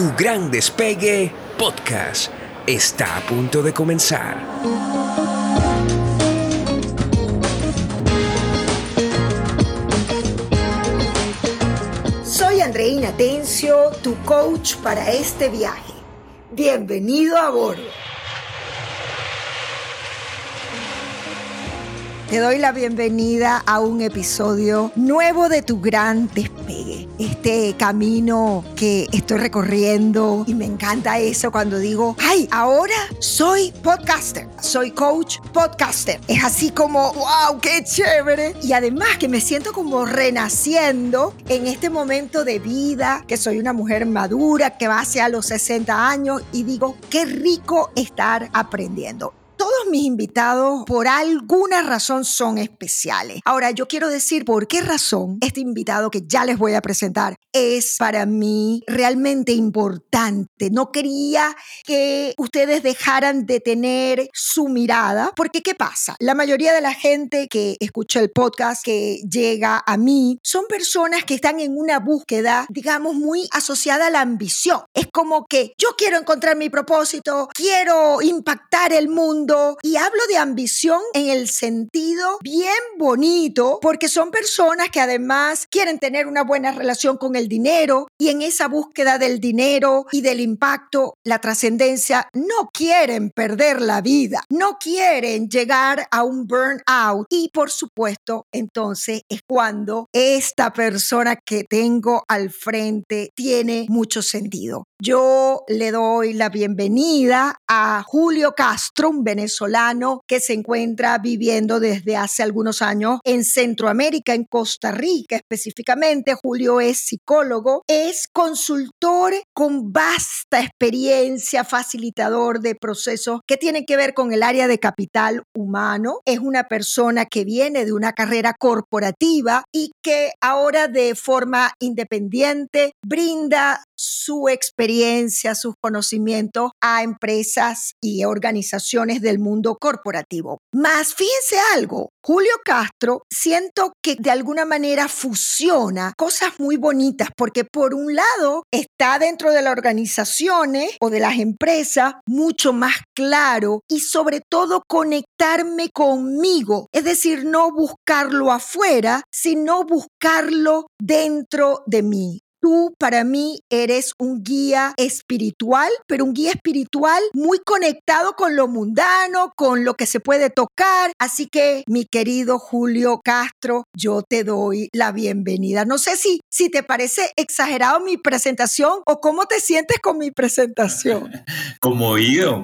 Tu gran despegue podcast está a punto de comenzar. Soy Andreina Tencio, tu coach para este viaje. Bienvenido a bordo. Te doy la bienvenida a un episodio nuevo de tu gran despegue. Este camino que estoy recorriendo y me encanta eso cuando digo, ay, ahora soy podcaster, soy coach podcaster. Es así como, wow, qué chévere. Y además que me siento como renaciendo en este momento de vida, que soy una mujer madura, que va hacia los 60 años y digo, qué rico estar aprendiendo todos mis invitados por alguna razón son especiales. Ahora, yo quiero decir por qué razón este invitado que ya les voy a presentar es para mí realmente importante. No quería que ustedes dejaran de tener su mirada, porque ¿qué pasa? La mayoría de la gente que escucha el podcast, que llega a mí, son personas que están en una búsqueda, digamos, muy asociada a la ambición. Es como que yo quiero encontrar mi propósito, quiero impactar el mundo y hablo de ambición en el sentido bien bonito, porque son personas que además quieren tener una buena relación con el dinero y en esa búsqueda del dinero y del impacto, la trascendencia, no quieren perder la vida, no quieren llegar a un burnout y por supuesto entonces es cuando esta persona que tengo al frente tiene mucho sentido. Yo le doy la bienvenida a Julio Castro, un venezolano que se encuentra viviendo desde hace algunos años en Centroamérica, en Costa Rica específicamente. Julio es psicólogo, es consultor con vasta experiencia, facilitador de procesos que tienen que ver con el área de capital humano. Es una persona que viene de una carrera corporativa y que ahora de forma independiente brinda su experiencia, sus conocimientos a empresas y organizaciones del mundo corporativo. Más fíjense algo, Julio Castro siento que de alguna manera fusiona cosas muy bonitas porque por un lado está dentro de las organizaciones o de las empresas mucho más claro y sobre todo conectarme conmigo, es decir, no buscarlo afuera, sino buscarlo dentro de mí. Tú para mí eres un guía espiritual, pero un guía espiritual muy conectado con lo mundano, con lo que se puede tocar. Así que, mi querido Julio Castro, yo te doy la bienvenida. No sé si, si te parece exagerado mi presentación o cómo te sientes con mi presentación. como oído.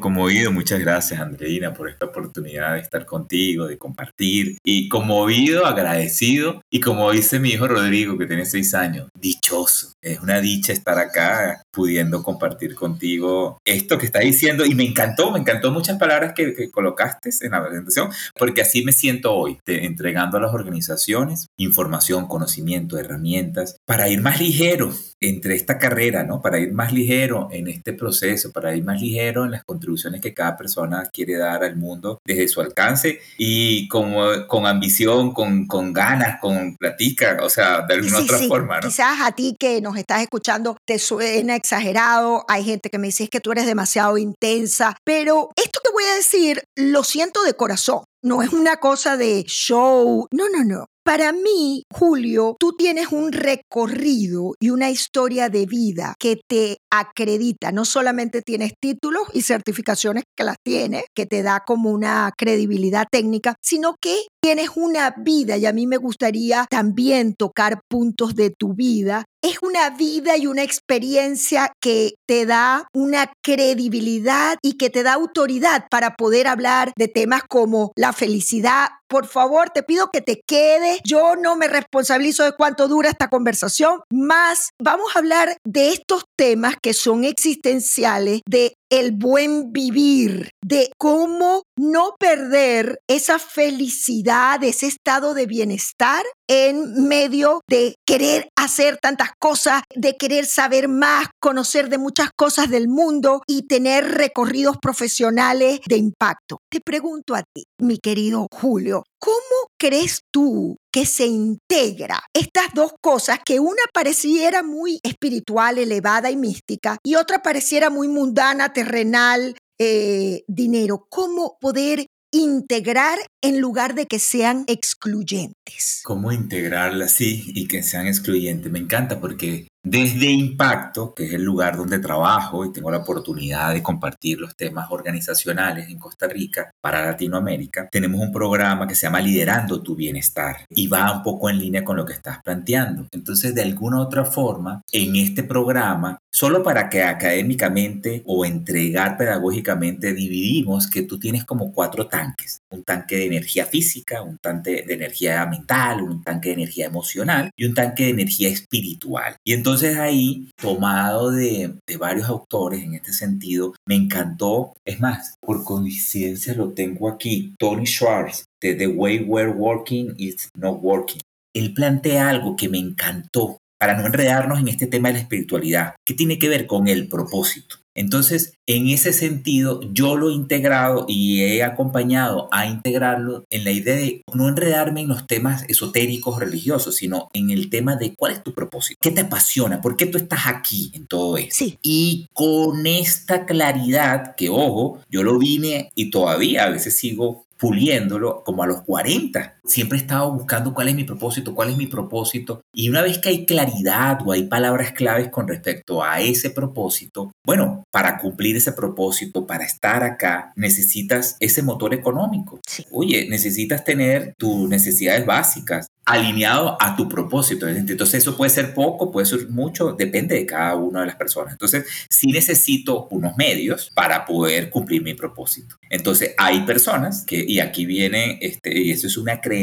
Muchas gracias, Andreina, por esta oportunidad de estar contigo, de compartir. Y como oído, agradecido. Y como dice mi hijo Rodrigo, que tiene seis años, dichoso es una dicha estar acá pudiendo compartir contigo esto que está diciendo y me encantó, me encantó muchas palabras que, colocaste en la presentación porque así me siento hoy, entregando a las organizaciones información, conocimiento, herramientas para ir más ligero entre esta carrera, ¿no? Para ir más ligero en este proceso, para ir más ligero en las contribuciones que cada persona quiere dar al mundo desde su alcance y como, con ambición, con, con ganas, con platica, o sea, de alguna otra forma, ¿no? Quizás a ti que nos estás escuchando te suena exagerado, hay gente que me dice que tú eres demasiado intensa, pero esto que voy a decir lo siento de corazón. No es una cosa de show, no, no, no. Para mí, Julio, tú tienes un recorrido y una historia de vida que te acredita. No solamente tienes títulos y certificaciones que las tienes, que te da como una credibilidad técnica, sino que tienes una vida y a mí me gustaría también tocar puntos de tu vida es una vida y una experiencia que te da una credibilidad y que te da autoridad para poder hablar de temas como la felicidad. Por favor, te pido que te quedes. Yo no me responsabilizo de cuánto dura esta conversación, más vamos a hablar de estos temas que son existenciales, de el buen vivir, de cómo no perder esa felicidad, ese estado de bienestar en medio de querer hacer tantas cosas, de querer saber más, conocer de muchas cosas del mundo y tener recorridos profesionales de impacto. Te pregunto a ti, mi querido Julio, ¿cómo crees tú que se integra estas dos cosas que una pareciera muy espiritual, elevada y mística y otra pareciera muy mundana, terrenal, eh, dinero? ¿Cómo poder integrar en lugar de que sean excluyentes. ¿Cómo integrarlas, sí, y que sean excluyentes? Me encanta porque desde Impacto, que es el lugar donde trabajo y tengo la oportunidad de compartir los temas organizacionales en Costa Rica para Latinoamérica, tenemos un programa que se llama Liderando tu Bienestar y va un poco en línea con lo que estás planteando. Entonces, de alguna u otra forma, en este programa, solo para que académicamente o entregar pedagógicamente dividimos que tú tienes como cuatro tanques. Un tanque de energía física, un tanque de energía mental, un tanque de energía emocional y un tanque de energía espiritual. Y entonces entonces ahí, tomado de, de, varios autores en este sentido, me encantó, es más, por coincidencia lo tengo aquí, Tony Schwartz, de The Way We're Working is Not Working. Él plantea algo que me encantó para no enredarnos en este tema de la espiritualidad, que tiene que ver con el propósito. Entonces, en ese sentido, yo lo he integrado y he acompañado a integrarlo en la idea de no enredarme en los temas esotéricos religiosos, sino en el tema de cuál es tu propósito, qué te apasiona, por qué tú estás aquí en todo esto. Y con esta claridad, que ojo, yo lo vine y todavía a veces sigo puliéndolo como a los 40. Siempre he estado buscando cuál es mi propósito, cuál es mi propósito. Y una vez que hay claridad o hay palabras claves con respecto a ese propósito, bueno, para cumplir ese propósito, para estar acá, necesitas ese motor económico. Oye, necesitas tener tus necesidades básicas alineado a tu propósito. Entonces eso puede ser poco, puede ser mucho, depende de cada una de las personas. Entonces sí necesito unos medios para poder cumplir mi propósito. Entonces hay personas que, y aquí viene, este, y eso es una creencia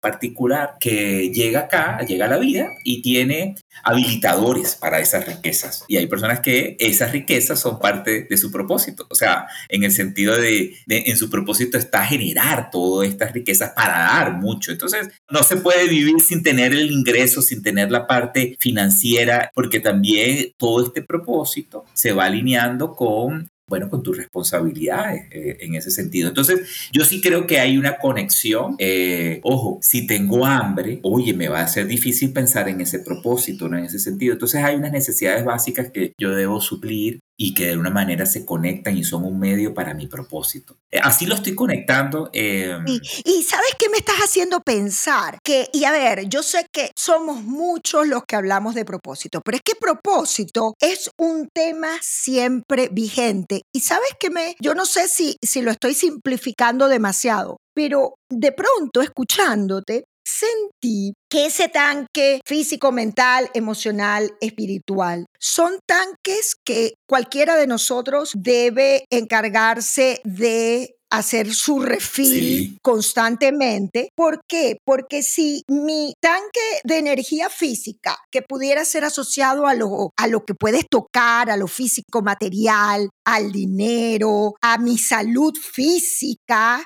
particular, que llega acá, llega a la vida y tiene habilitadores para esas riquezas. Y hay personas que esas riquezas son parte de su propósito. O sea, en el sentido de, de en su propósito está generar todas estas riquezas para dar mucho. Entonces no se puede vivir sin tener el ingreso, sin tener la parte financiera, porque también todo este propósito se va alineando con bueno, con tus responsabilidades eh, en ese sentido. Entonces, yo sí creo que hay una conexión. Eh, ojo, si tengo hambre, oye, me va a ser difícil pensar en ese propósito, ¿no? En ese sentido. Entonces, hay unas necesidades básicas que yo debo suplir y que de una manera se conectan y son un medio para mi propósito. Eh, así lo estoy conectando. Eh, y, sabes qué me estás haciendo pensar? Que, y a ver, yo sé que somos muchos los que hablamos de propósito, pero es que propósito es un tema siempre vigente. Y sabes que me, yo no sé si, si lo estoy simplificando demasiado, pero de pronto escuchándote, sentí que ese tanque físico, mental, emocional, espiritual, son tanques que cualquiera de nosotros debe encargarse de hacer su refil constantemente. ¿Por qué? Porque si mi tanque de energía física, que pudiera ser asociado a lo, a lo que puedes tocar, a lo físico material, al dinero, a mi salud física,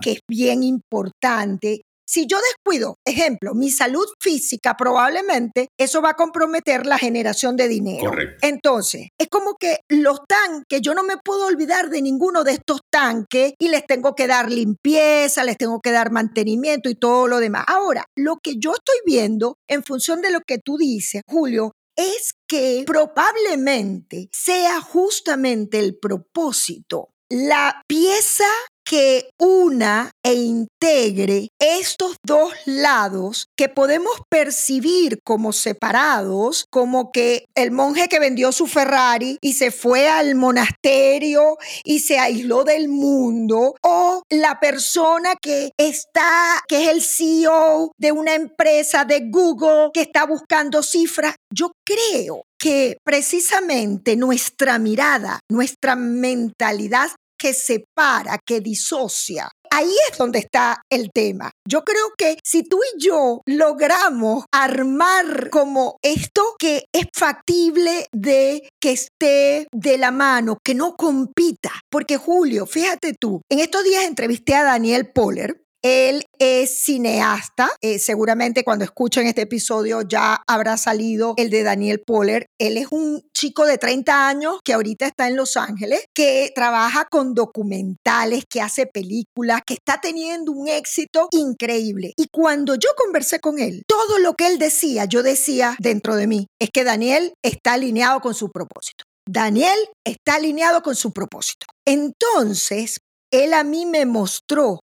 que es bien importante, si yo descuido, ejemplo, mi salud física, probablemente eso va a comprometer la generación de dinero. Entonces, es como que los tanques, yo no me puedo olvidar de ninguno de estos tanques y les tengo que dar limpieza, les tengo que dar mantenimiento y todo lo demás. Ahora, lo que yo estoy viendo en función de lo que tú dices, Julio, es que probablemente sea justamente el propósito la pieza que una e integre estos dos lados que podemos percibir como separados, como que el monje que vendió su Ferrari y se fue al monasterio y se aisló del mundo, o la persona que está, que es el CEO de una empresa de Google que está buscando cifras. Yo creo que precisamente nuestra mirada, nuestra mentalidad que separa, que disocia. Ahí es donde está el tema. Yo creo que si tú y yo logramos armar como esto que es factible de que esté de la mano, que no compita, porque Julio, fíjate tú, en estos días entrevisté a Daniel Poller, él es cineasta. Eh, seguramente cuando escuchen este episodio ya habrá salido el de Daniel Poller. Él es un chico de 30 años que ahorita está en Los Ángeles, que trabaja con documentales, que hace películas, que está teniendo un éxito increíble. Y cuando yo conversé con él, todo lo que él decía, yo decía dentro de mí, es que Daniel está alineado con su propósito. Daniel está alineado con su propósito. Entonces, él a mí me mostró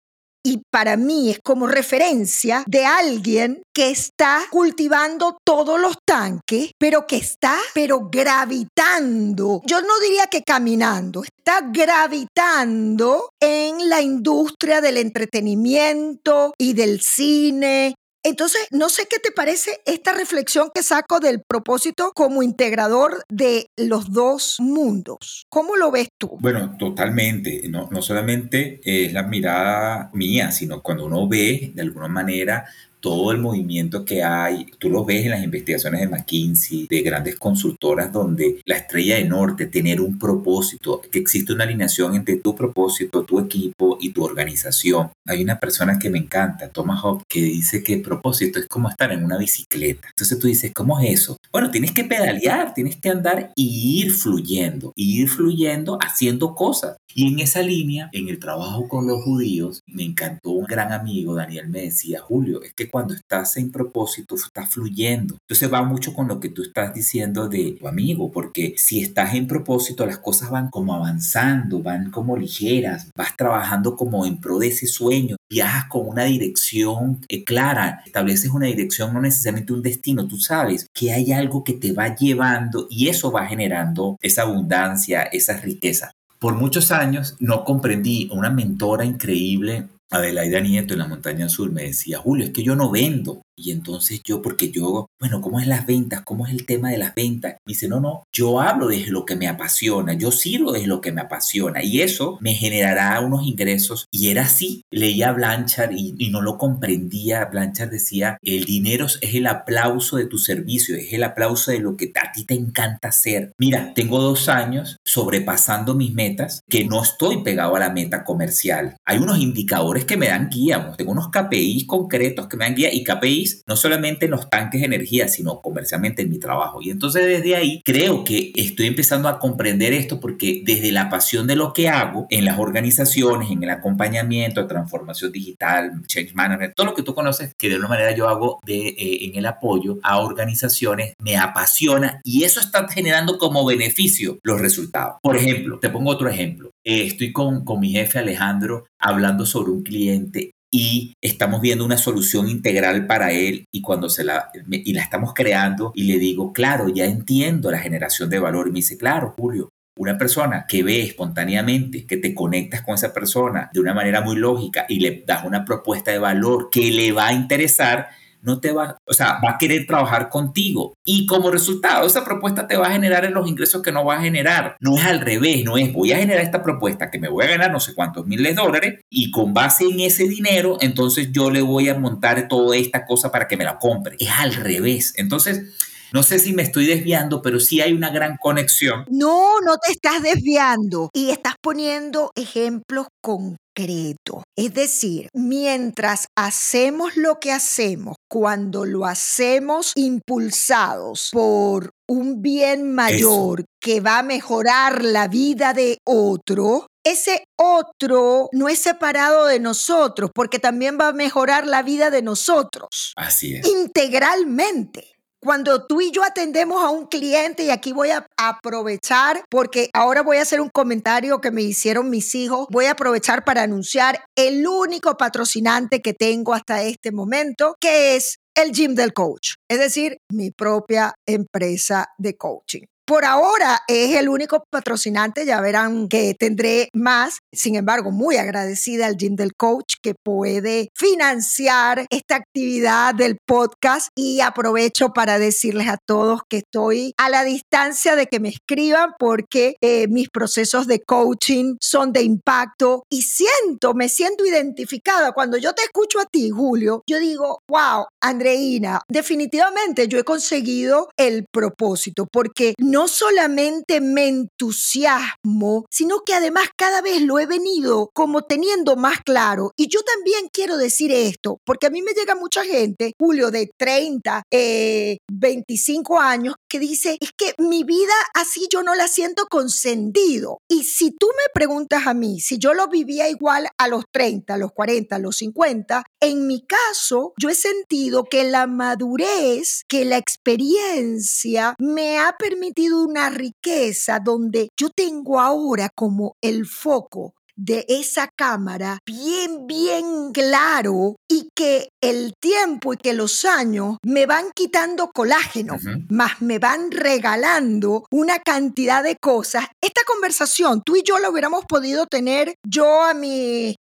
y para mí es como referencia de alguien que está cultivando todos los tanques, pero que está, pero gravitando. Yo no diría que caminando, está gravitando en la industria del entretenimiento y del cine entonces, no sé qué te parece esta reflexión que saco del propósito como integrador de los dos mundos. ¿Cómo lo ves tú? Bueno, totalmente. No, no solamente es la mirada mía, sino cuando uno ve de alguna manera todo el movimiento que hay, tú lo ves en las investigaciones de McKinsey, de grandes consultoras, donde la estrella de norte, tener un propósito, que existe una alineación entre tu propósito, tu equipo y tu organización. Hay una persona que me encanta, Thomas Hobbes, que dice que el propósito es como estar en una bicicleta. Entonces tú dices, ¿cómo es eso? Bueno, tienes que pedalear, tienes que andar y ir fluyendo, ir fluyendo haciendo cosas. Y en esa línea, en el trabajo con los judíos, me encantó un gran amigo, Daniel, me decía, Julio, es que cuando estás en propósito, estás fluyendo. Entonces va mucho con lo que tú estás diciendo de tu amigo, porque si estás en propósito, las cosas van como avanzando, van como ligeras, vas trabajando como en pro de ese sueño, viajas con una dirección eh, clara, estableces una dirección, no necesariamente un destino, tú sabes que hay algo que te va llevando y eso va generando esa abundancia, esa riqueza. Por muchos años no comprendí una mentora increíble Adelaida Nieto en la montaña sur me decía, Julio, es que yo no vendo, y entonces yo, porque yo, bueno, ¿cómo es las ventas? ¿Cómo es el tema de las ventas? Me dice, no, no, yo hablo desde lo que me apasiona, yo sirvo desde lo que me apasiona y eso me generará unos ingresos. Y era así, leía Blanchard y, y no lo comprendía. Blanchard decía, el dinero es el aplauso de tu servicio, es el aplauso de lo que a ti te encanta hacer. Mira, tengo dos años sobrepasando mis metas, que no estoy pegado a la meta comercial. Hay unos indicadores que me dan guía, tengo unos KPIs concretos que me dan guía y KPIs no solamente en los tanques de energía, sino comercialmente en mi trabajo. Y entonces desde ahí creo que estoy empezando a comprender esto porque desde la pasión de lo que hago en las organizaciones, en el acompañamiento, transformación digital, change management, todo lo que tú conoces, que de una manera yo hago de, eh, en el apoyo a organizaciones, me apasiona y eso está generando como beneficio los resultados. Por ejemplo, te pongo otro ejemplo. Eh, estoy con, con mi jefe Alejandro hablando sobre un cliente y estamos viendo una solución integral para él y cuando se la y la estamos creando y le digo, "Claro, ya entiendo la generación de valor." Y me dice, "Claro, Julio, una persona que ve espontáneamente, que te conectas con esa persona de una manera muy lógica y le das una propuesta de valor que le va a interesar, no te va, o sea, va a querer trabajar contigo. Y como resultado, esa propuesta te va a generar en los ingresos que no va a generar. No es al revés, no es voy a generar esta propuesta que me voy a ganar no sé cuántos miles de dólares y con base en ese dinero, entonces yo le voy a montar toda esta cosa para que me la compre. Es al revés. Entonces, no sé si me estoy desviando, pero sí hay una gran conexión. No, no te estás desviando y estás poniendo ejemplos concretos. Es decir, mientras hacemos lo que hacemos, cuando lo hacemos impulsados por un bien mayor que va a mejorar la vida de otro, ese otro no es separado de nosotros, porque también va a mejorar la vida de nosotros. Así es. Integralmente cuando tú y yo atendemos a un cliente, y aquí voy a aprovechar, porque ahora voy a hacer un comentario que me hicieron mis hijos, voy a aprovechar para anunciar el único patrocinante que tengo hasta este momento, que es el Gym del Coach, es decir, mi propia empresa de coaching. Por ahora es el único patrocinante, ya verán que tendré más. Sin embargo, muy agradecida al Gym del Coach que puede financiar esta actividad del podcast y aprovecho para decirles a todos que estoy a la distancia de que me escriban porque eh, mis procesos de coaching son de impacto y siento, me siento identificada. Cuando yo te escucho a ti, Julio, yo digo, wow, Andreina, definitivamente yo he conseguido el propósito porque solamente me entusiasmo, sino que además cada vez lo he venido como teniendo más claro. Y yo también quiero decir esto, porque a mí me llega mucha gente, Julio, de 30, 25 eh, años, que dice, es que mi vida así yo no la siento con sentido. Y si tú me preguntas a mí, si yo lo vivía igual a los 30, a los 40, a los 50, en mi caso, yo he sentido que la madurez, que la experiencia me ha permitido una riqueza donde yo tengo ahora como el foco de esa cámara bien, bien claro y que el tiempo y que los años me van quitando colágeno, más me van regalando una cantidad de cosas. Esta conversación, tú y yo la hubiéramos podido tener yo a mis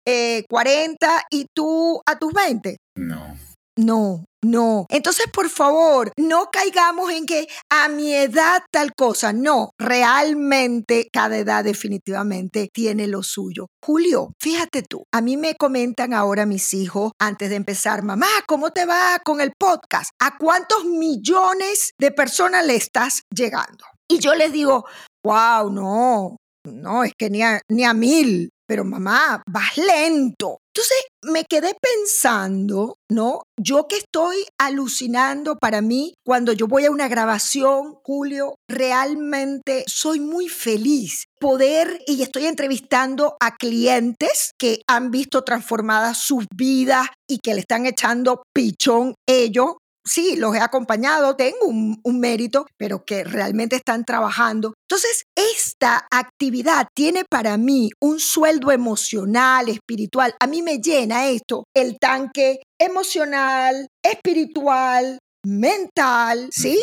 40 eh, y tú a tus 20. No. No, no. Entonces, por favor, no caigamos en que a mi edad tal cosa. No, realmente cada edad definitivamente tiene lo suyo. Julio, fíjate tú, a mí me comentan ahora mis hijos antes de empezar, mamá, ¿cómo te va con el podcast? ¿A cuántos millones de personas le estás llegando? Y yo les digo, wow, no, no, es que ni a, ni a mil, pero mamá, vas lento. Entonces me quedé pensando, ¿no? Yo que estoy alucinando para mí cuando yo voy a una grabación, Julio, realmente soy muy feliz poder y estoy entrevistando a clientes que han visto transformadas sus vidas y que le están echando pichón ellos sí, los he acompañado, tengo un, mérito, pero que realmente están trabajando. Entonces, esta actividad tiene para mí un sueldo emocional, espiritual. A mí me llena esto, el tanque emocional, espiritual, mental, ¿sí?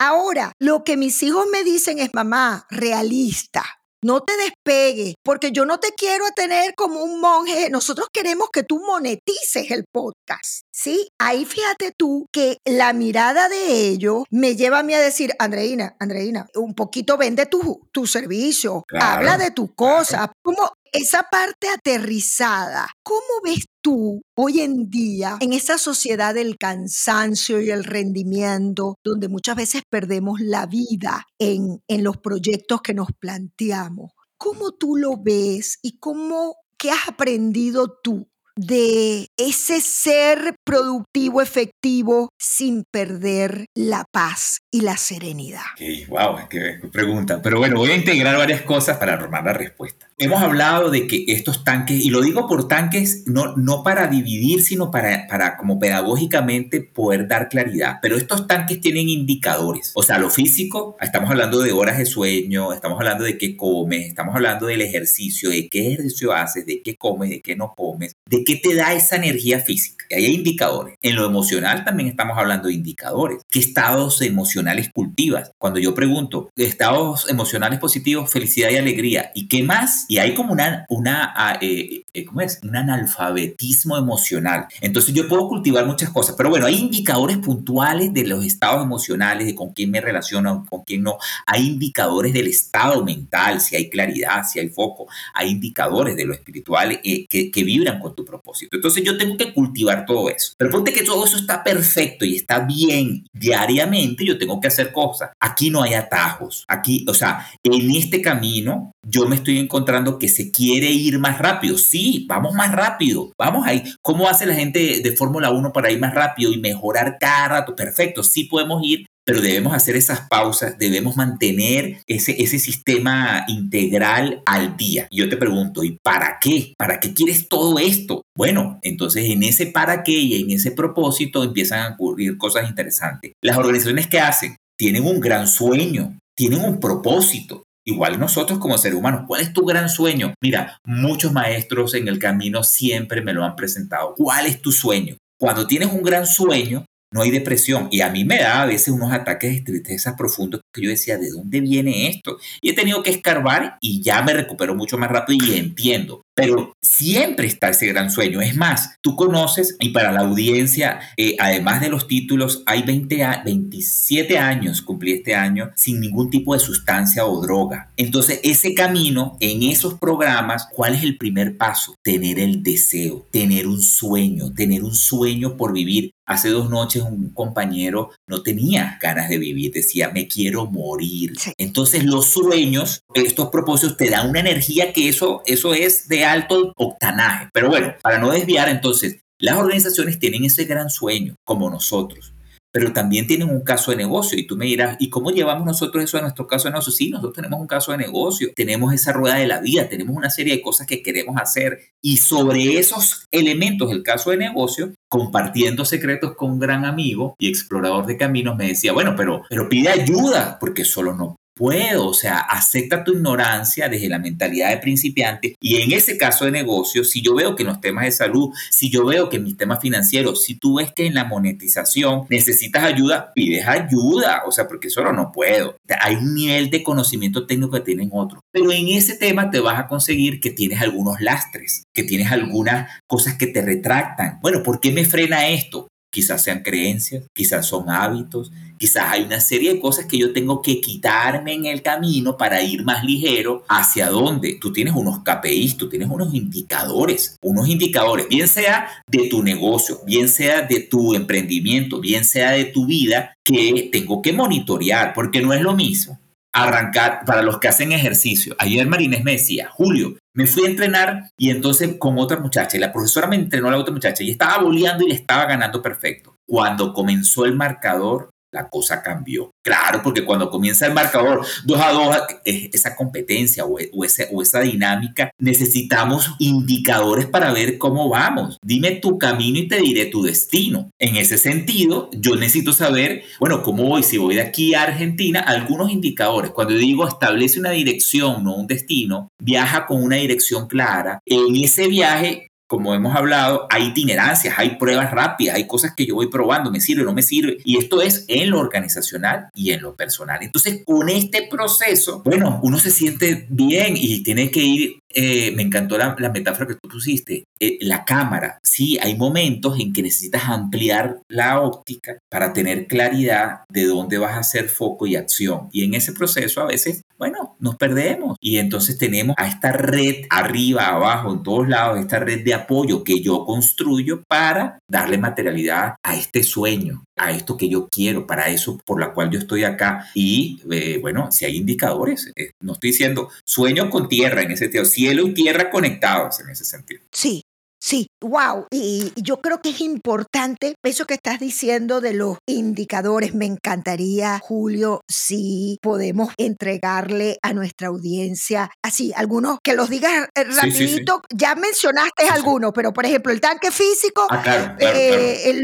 Ahora, lo que mis hijos me dicen es, mamá, realista. No te despegues, porque yo no te quiero tener como un monje. Nosotros queremos que tú monetices el podcast. Sí, ahí fíjate tú que la mirada de ellos me lleva a mí a decir, Andreina, Andreina, un poquito vende tu, tu servicio, habla de tu cosa. Como esa parte aterrizada, ¿cómo ves tú hoy en día en esa sociedad del cansancio y el rendimiento, donde muchas veces perdemos la vida en, en los proyectos que nos planteamos? ¿Cómo tú lo ves y cómo, qué has aprendido tú de ese ser productivo, efectivo, sin perder la paz y la serenidad? wow, qué pregunta. Pero bueno, voy a integrar varias cosas para armar la respuesta. Hemos hablado de que estos tanques, y lo digo por tanques, no, no para dividir, sino para, para como pedagógicamente poder dar claridad, pero estos tanques tienen indicadores. O sea, lo físico, estamos hablando de horas de sueño, estamos hablando de qué comes, estamos hablando del ejercicio, de qué ejercicio haces, de qué comes, de qué no comes, de qué te da esa energía física. Y ahí hay indicadores. En lo emocional también estamos hablando de indicadores. ¿Qué estados emocionales cultivas? Cuando yo pregunto, estados emocionales positivos, felicidad y alegría, ¿y qué más? y hay como una, ah, eh, ¿cómo es? Un analfabetismo emocional. Entonces yo puedo cultivar muchas cosas, pero bueno, hay indicadores puntuales de los estados emocionales, de con quién me relaciono, con quién no. Hay indicadores del estado mental, si hay claridad, si hay foco. Hay indicadores de lo espiritual eh, que, que vibran con tu propósito. Entonces yo tengo que cultivar todo eso. Pero ponte que todo eso está perfecto y está bien diariamente, yo tengo que hacer cosas. Aquí no hay atajos. Aquí, o sea, en este camino yo me estoy encontrando que se quiere ir más rápido. Sí, vamos más rápido. Vamos ahí. ¿Cómo hace la gente de Fórmula 1 para ir más rápido y mejorar cada rato? Perfecto, sí podemos ir, pero debemos hacer esas pausas, debemos mantener ese, ese sistema integral al día. yo te pregunto, ¿y para qué? ¿Para qué quieres todo esto? Bueno, entonces en ese para qué y en ese propósito empiezan a ocurrir cosas interesantes. Las organizaciones que hacen tienen un gran sueño, tienen un propósito, Igual nosotros como seres humanos, ¿cuál es tu gran sueño? Mira, muchos maestros en el camino siempre me lo han presentado. ¿Cuál es tu sueño? Cuando tienes un gran sueño, no hay depresión. Y a mí me da a veces unos ataques de tristeza profundos que yo decía, ¿de dónde viene esto? Y he tenido que escarbar y ya me recupero mucho más rápido y entiendo. Pero siempre está ese gran sueño. Es más, tú conoces, y para la audiencia, eh, además de los títulos, hay 20 27 años, cumplí este año, sin ningún tipo de sustancia o droga. Entonces, ese camino, en esos programas, ¿cuál es el primer paso? Tener el deseo, tener un sueño, tener un sueño por vivir. Hace dos noches un compañero no tenía ganas de vivir, decía, me quiero morir. Entonces los sueños, estos propósitos te dan una energía que eso, eso es de alto octanaje. Pero bueno, para no desviar entonces, las organizaciones tienen ese gran sueño, como nosotros pero también tienen un caso de negocio. Y tú me dirás, ¿y cómo llevamos nosotros eso a nuestro caso de negocio? Sí, nosotros tenemos un caso de negocio, tenemos esa rueda de la vida, tenemos una serie de cosas que queremos hacer. Y sobre esos elementos del caso de negocio, compartiendo secretos con un gran amigo y explorador de caminos, me decía, bueno, pero, pero pide ayuda, porque solo no puedo, o sea, acepta tu ignorancia desde la mentalidad de principiante y en ese caso de negocio, si yo veo que en los temas de salud, si yo veo que en mis temas financieros, si tú ves que en la monetización necesitas ayuda, pides ayuda, o sea, porque solo no puedo. Hay un nivel de conocimiento técnico que tienen otros, pero en ese tema te vas a conseguir que tienes algunos lastres, que tienes algunas cosas que te retractan. Bueno, ¿por qué me frena esto? Quizás sean creencias, quizás son hábitos, quizás hay una serie de cosas que yo tengo que quitarme en el camino para ir más ligero hacia dónde. Tú tienes unos KPIs, tú tienes unos indicadores, unos indicadores, bien sea de tu negocio, bien sea de tu emprendimiento, bien sea de tu vida, que tengo que monitorear, porque no es lo mismo arrancar para los que hacen ejercicio. Ayer Marínez me decía, Julio, me fui a entrenar y entonces con otra muchacha, y la profesora me entrenó a la otra muchacha y estaba boleando y le estaba ganando perfecto. Cuando comenzó el marcador, la cosa cambió. Claro, porque cuando comienza el marcador 2 a 2, esa competencia o, o, o, esa dinámica, necesitamos indicadores para ver cómo vamos. Dime tu camino y te diré tu destino. En ese sentido, yo necesito saber, bueno, cómo voy, si voy de aquí a Argentina, algunos indicadores. Cuando digo establece una dirección, no un destino, viaja con una dirección clara. En ese viaje como hemos hablado, hay itinerancias, hay pruebas rápidas, hay cosas que yo voy probando, me sirve, no me sirve. Y esto es en lo organizacional y en lo personal. Entonces, con este proceso, bueno, uno se siente bien y tiene que ir eh, me encantó la, metáfora que tú pusiste, eh, la cámara. Sí, hay momentos en que necesitas ampliar la óptica para tener claridad de dónde vas a hacer foco y acción. Y en ese proceso a veces, bueno, nos perdemos. Y entonces tenemos a esta red arriba, abajo, en todos lados, esta red de apoyo que yo construyo para darle materialidad a este sueño, a esto que yo quiero, para eso por la cual yo estoy acá. Y eh, bueno, si hay indicadores, no estoy diciendo sueño con tierra en ese sentido cielo y tierra conectados en ese sentido. Sí, Sí, wow. Y yo creo que es importante eso que estás diciendo de los indicadores. Me encantaría, Julio, si podemos entregarle a nuestra audiencia así, algunos que los digas eh, rapidito. Ya mencionaste algunos, pero por ejemplo, el tanque físico, ah, claro, eh,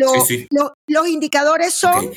los, indicadores son...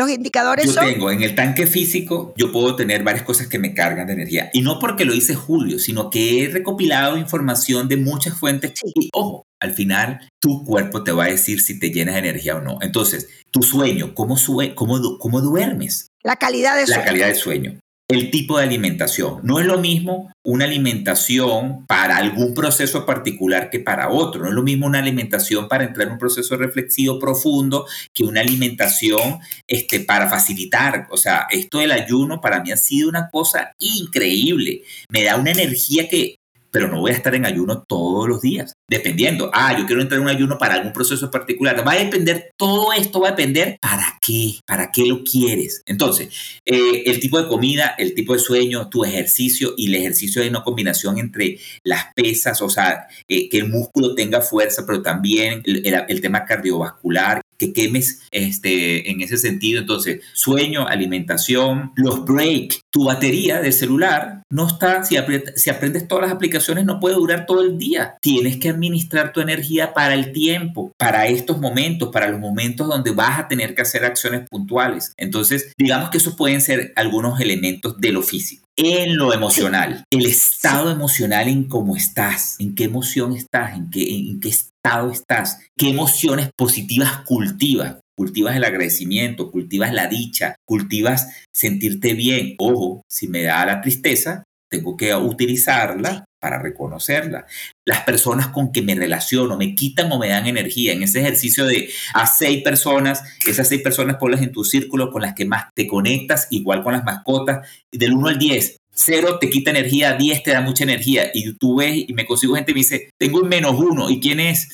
Los indicadores yo son... tengo en el tanque físico, yo puedo tener varias cosas que me cargan de energía. Y no porque lo hice Julio, sino que he recopilado información de muchas fuentes. Y ojo, al final tu cuerpo te va a decir si te llenas de energía o no. Entonces, tu sueño, ¿cómo, sue cómo, cómo duermes? La calidad de sueño. La calidad de sueño el tipo de alimentación. No es lo mismo una alimentación para algún proceso particular que para otro. No es lo mismo una alimentación para entrar en un proceso reflexivo profundo que una alimentación este, para facilitar. O sea, esto del ayuno para mí ha sido una cosa increíble. Me da una energía que pero no voy a estar en ayuno todos los días, dependiendo. Ah, yo quiero entrar en un ayuno para algún proceso particular. Va a depender, todo esto va a depender para qué, para qué lo quieres. Entonces, eh, el tipo de comida, el tipo de sueño, tu ejercicio y el ejercicio de una combinación entre las pesas, o sea, que el músculo tenga fuerza, pero también el, tema cardiovascular, que quemes este, en ese sentido. Entonces, sueño, alimentación, los break, tu batería del celular no está, si, aprendes todas las aplicaciones no puede durar todo el día. Tienes que administrar tu energía para el tiempo, para estos momentos, para los momentos donde vas a tener que hacer acciones puntuales. Entonces, digamos que esos pueden ser algunos elementos de lo físico en lo emocional, el estado emocional en cómo estás, en qué emoción estás, en qué, en qué estado estás, qué emociones positivas cultivas. Cultivas el agradecimiento, cultivas la dicha, cultivas sentirte bien. Ojo, si me da la tristeza, tengo que utilizarla para reconocerla. Las personas con que me relaciono me quitan o me dan energía. En ese ejercicio de a seis personas, esas seis personas ponlas en tu círculo con las que más te conectas, igual con las mascotas, del 1 al 10. Cero te quita energía, 10 te da mucha energía. Y tú ves y me consigo gente y me dice, tengo un menos uno. ¿Y quién es?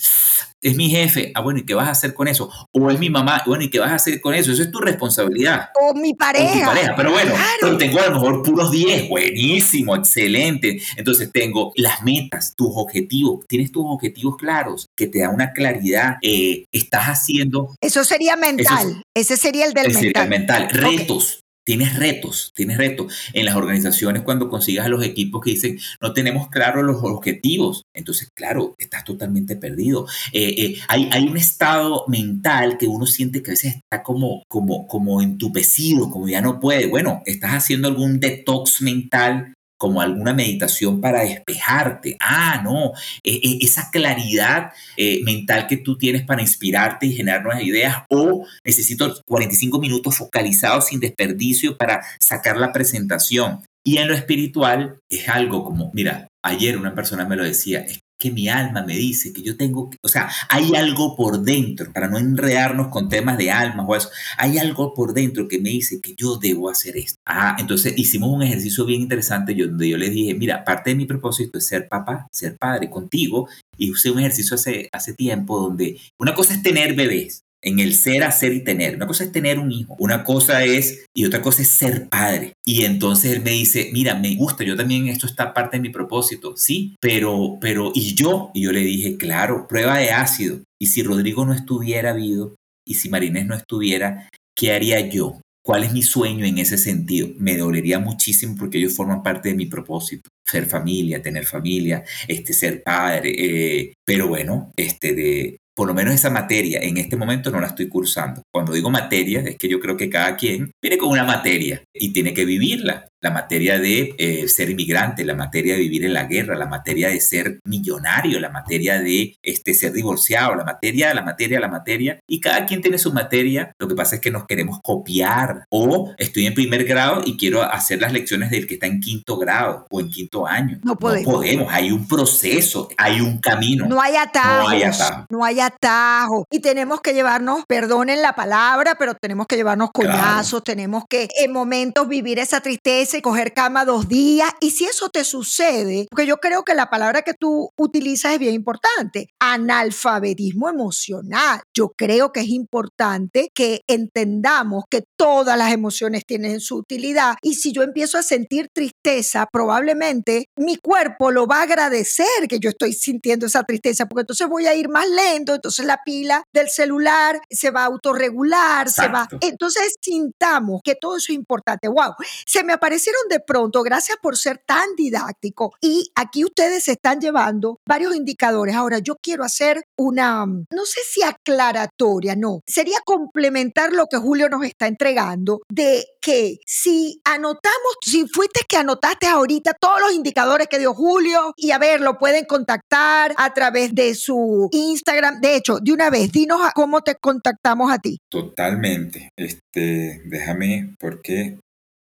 Es mi jefe, ah, bueno, ¿y qué vas a hacer con eso? O es mi mamá, bueno, ¿y qué vas a hacer con eso? Eso es tu responsabilidad. O mi pareja. pareja, pero bueno, pero tengo a lo mejor puros 10, buenísimo, excelente. Entonces tengo las metas, tus objetivos, tienes tus objetivos claros, que te da una claridad, eh, estás haciendo... Eso sería mental, ese sería el del mental. Sería el mental, retos. Tienes retos, tienes retos. En las organizaciones cuando consigas a los equipos que dicen, no tenemos claros los objetivos, entonces, claro, estás totalmente perdido. Eh, eh, hay, hay, un estado mental que uno siente que a veces está como, como, como entupecido, como ya no puede. Bueno, estás haciendo algún detox mental como alguna meditación para despejarte. Ah, no, e, e, esa claridad eh, mental que tú tienes para inspirarte y generar nuevas ideas o necesito 45 minutos focalizados sin desperdicio para sacar la presentación. Y en lo espiritual es algo como, mira, ayer una persona me lo decía, que mi alma me dice que yo tengo, o sea, hay algo por dentro, para no enredarnos con temas de alma o eso, hay algo por dentro que me dice que yo debo hacer esto. Ah, entonces hicimos un ejercicio bien interesante donde yo les dije, mira, parte de mi propósito es ser papá, ser padre contigo, y usé un ejercicio hace, hace tiempo donde una cosa es tener bebés, en el ser, hacer y tener. Una cosa es tener un hijo, una cosa es, y otra cosa es ser padre. Y entonces él me dice, mira, me gusta, yo también, esto está parte de mi propósito, sí, pero, pero, ¿y yo? Y yo le dije, claro, prueba de ácido. Y si Rodrigo no estuviera vivo, y si Marinés no estuviera, ¿qué haría yo? ¿Cuál es mi sueño en ese sentido? Me dolería muchísimo porque ellos forman parte de mi propósito. Ser familia, tener familia, este, ser padre. Eh, pero bueno, este, de, por lo menos esa materia en este momento no la estoy cursando. Cuando digo materia, es que yo creo que cada quien viene con una materia y tiene que vivirla la materia de eh, ser inmigrante, la materia de vivir en la guerra, la materia de ser millonario, la materia de este, ser divorciado, la materia, la materia, la materia. Y cada quien tiene su materia. Lo que pasa es que nos queremos copiar. O estoy en primer grado y quiero hacer las lecciones del que está en quinto grado o en quinto año. No podemos. No podemos. Hay un proceso, hay un camino. No hay atajos. No hay atajos. No hay atajos. Y tenemos que llevarnos, perdonen la palabra, pero tenemos que llevarnos coñazos, tenemos que en momentos vivir esa tristeza coger cama dos días. Y si eso te sucede, porque yo creo que la palabra que tú utilizas es bien importante, analfabetismo emocional. Yo creo que es importante que entendamos que todas las emociones tienen su utilidad y si yo empiezo a sentir tristeza, probablemente mi cuerpo lo va a agradecer que yo estoy sintiendo esa tristeza, porque entonces voy a ir más lento, entonces la pila del celular se va a autorregular, se va. Entonces sintamos que todo eso es importante. Wow, se me aparece hicieron de pronto, gracias por ser tan didáctico. Y aquí ustedes están llevando varios indicadores. Ahora, yo quiero hacer una, no sé si aclaratoria, no, sería complementar lo que Julio nos está entregando de que si anotamos, si fuiste que anotaste ahorita todos los indicadores que dio Julio y a ver, lo pueden contactar a través de su Instagram. De hecho, de una vez, dinos cómo te contactamos a ti. Totalmente. Este, déjame, porque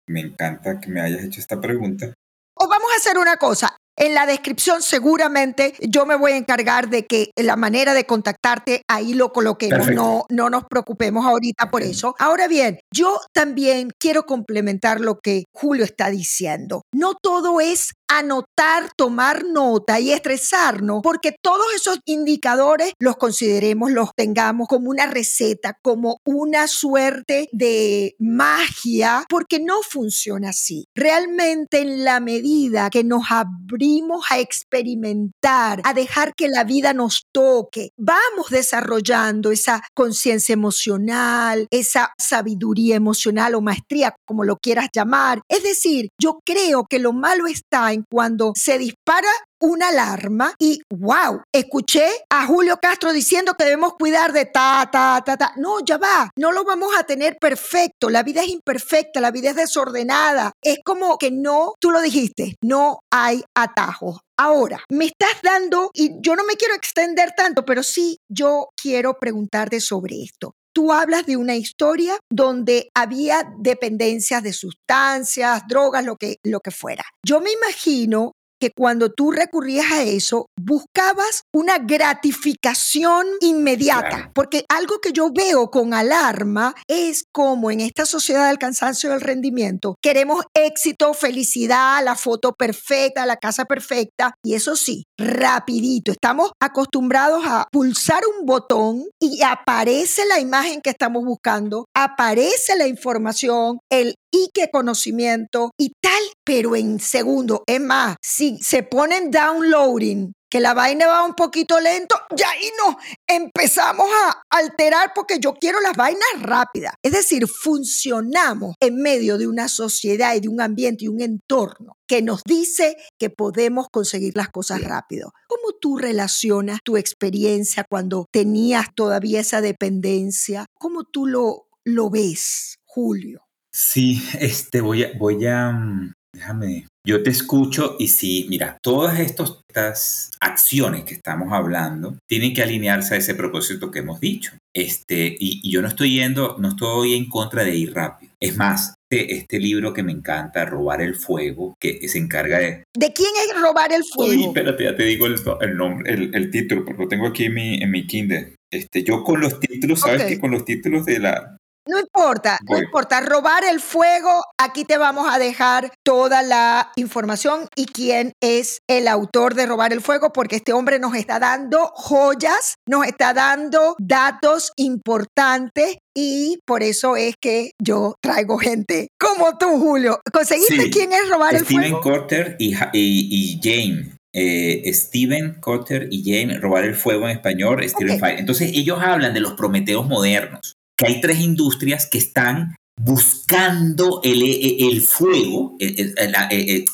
me encanta que me hayas hecho esta pregunta. O vamos a hacer una cosa. En la descripción seguramente yo me voy a encargar de que la manera de contactarte ahí lo coloquemos. No, no nos preocupemos ahorita por eso. Ahora bien, yo también quiero complementar lo que Julio está diciendo. No todo es anotar, tomar nota y estresarnos, porque todos esos indicadores los consideremos, los tengamos como una receta, como una suerte de magia, porque no funciona así. Realmente en la medida que nos abrimos a experimentar, a dejar que la vida nos toque, vamos desarrollando esa conciencia emocional, esa sabiduría emocional o maestría, como lo quieras llamar. Es decir, yo creo que lo malo está en cuando se dispara una alarma y wow, escuché a Julio Castro diciendo que debemos cuidar de ta, ta, ta, ta. No, ya va, no lo vamos a tener perfecto. La vida es imperfecta, la vida es desordenada. Es como que no, tú lo dijiste, no hay atajos. Ahora, me estás dando, y yo no me quiero extender tanto, pero sí yo quiero preguntarte sobre esto. Tú hablas de una historia donde había dependencias de sustancias, drogas, lo que, lo que fuera. Yo me imagino que cuando tú recurrías a eso, buscabas una gratificación inmediata, porque algo que yo veo con alarma es como en esta sociedad del cansancio y del rendimiento, queremos éxito, felicidad, la foto perfecta, la casa perfecta, y eso sí, rapidito, estamos acostumbrados a pulsar un botón y aparece la imagen que estamos buscando, aparece la información, el y qué conocimiento y tal, pero en segundo. Es más, si se ponen downloading, que la vaina va un poquito lento, ya ahí nos empezamos a alterar porque yo quiero las vainas rápidas. Es decir, funcionamos en medio de una sociedad y de un ambiente y un entorno que nos dice que podemos conseguir las cosas rápido. ¿Cómo tú relacionas tu experiencia cuando tenías todavía esa dependencia? ¿Cómo tú lo, lo ves, Julio? Sí, este, voy a, voy a, mm, déjame, yo te escucho y sí, mira, todas estas acciones que estamos hablando tienen que alinearse a ese propósito que hemos dicho. Este, y, yo no estoy yendo, no estoy en contra de ir rápido. Es más, este, este, libro que me encanta, Robar el Fuego, que se encarga de... ¿De quién es Robar el Fuego? Uy, espérate, ya te digo el, nombre, el, título, porque lo tengo aquí en mi, en mi Kindle. Este, yo con los títulos, ¿sabes que Con los títulos de la, no importa, no importa. Robar el fuego, aquí te vamos a dejar toda la información y quién es el autor de Robar el fuego, porque este hombre nos está dando joyas, nos está dando datos importantes y por eso es que yo traigo gente como tú, Julio. ¿Conseguiste quién es Robar el fuego? Steven Corter y, y, Jane. Eh, Steven Cotter y Jane, Robar el Fuego en español, Steven Fire. Entonces ellos hablan de los Prometeos modernos que hay tres industrias que están buscando el, el, fuego,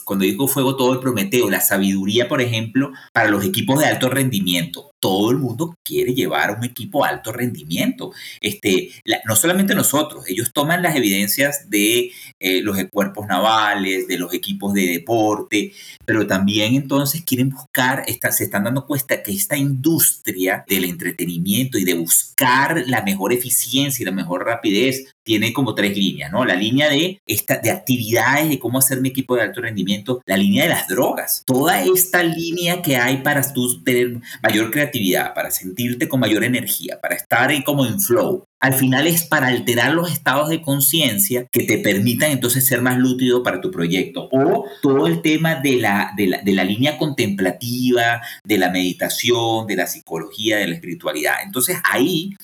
cuando digo fuego, todo el Prometeo, la sabiduría, por ejemplo, para los equipos de alto rendimiento todo el mundo quiere llevar un equipo alto rendimiento. Este, no solamente nosotros, ellos toman las evidencias de eh, los cuerpos navales, de los equipos de deporte, pero también entonces quieren buscar, se están dando cuenta que esta industria del entretenimiento y de buscar la mejor eficiencia y la mejor rapidez tiene como tres líneas, ¿no? La línea de, esta, de actividades, de cómo hacer mi equipo de alto rendimiento, la línea de las drogas, toda esta línea que hay para tú tener mayor creatividad para sentirte con mayor energía, para estar ahí como en flow, al final es para alterar los estados de conciencia que te permitan entonces ser más lúcido para tu proyecto. O todo el tema de la, de la, línea contemplativa, de la meditación, de la psicología, de la espiritualidad. Entonces ahí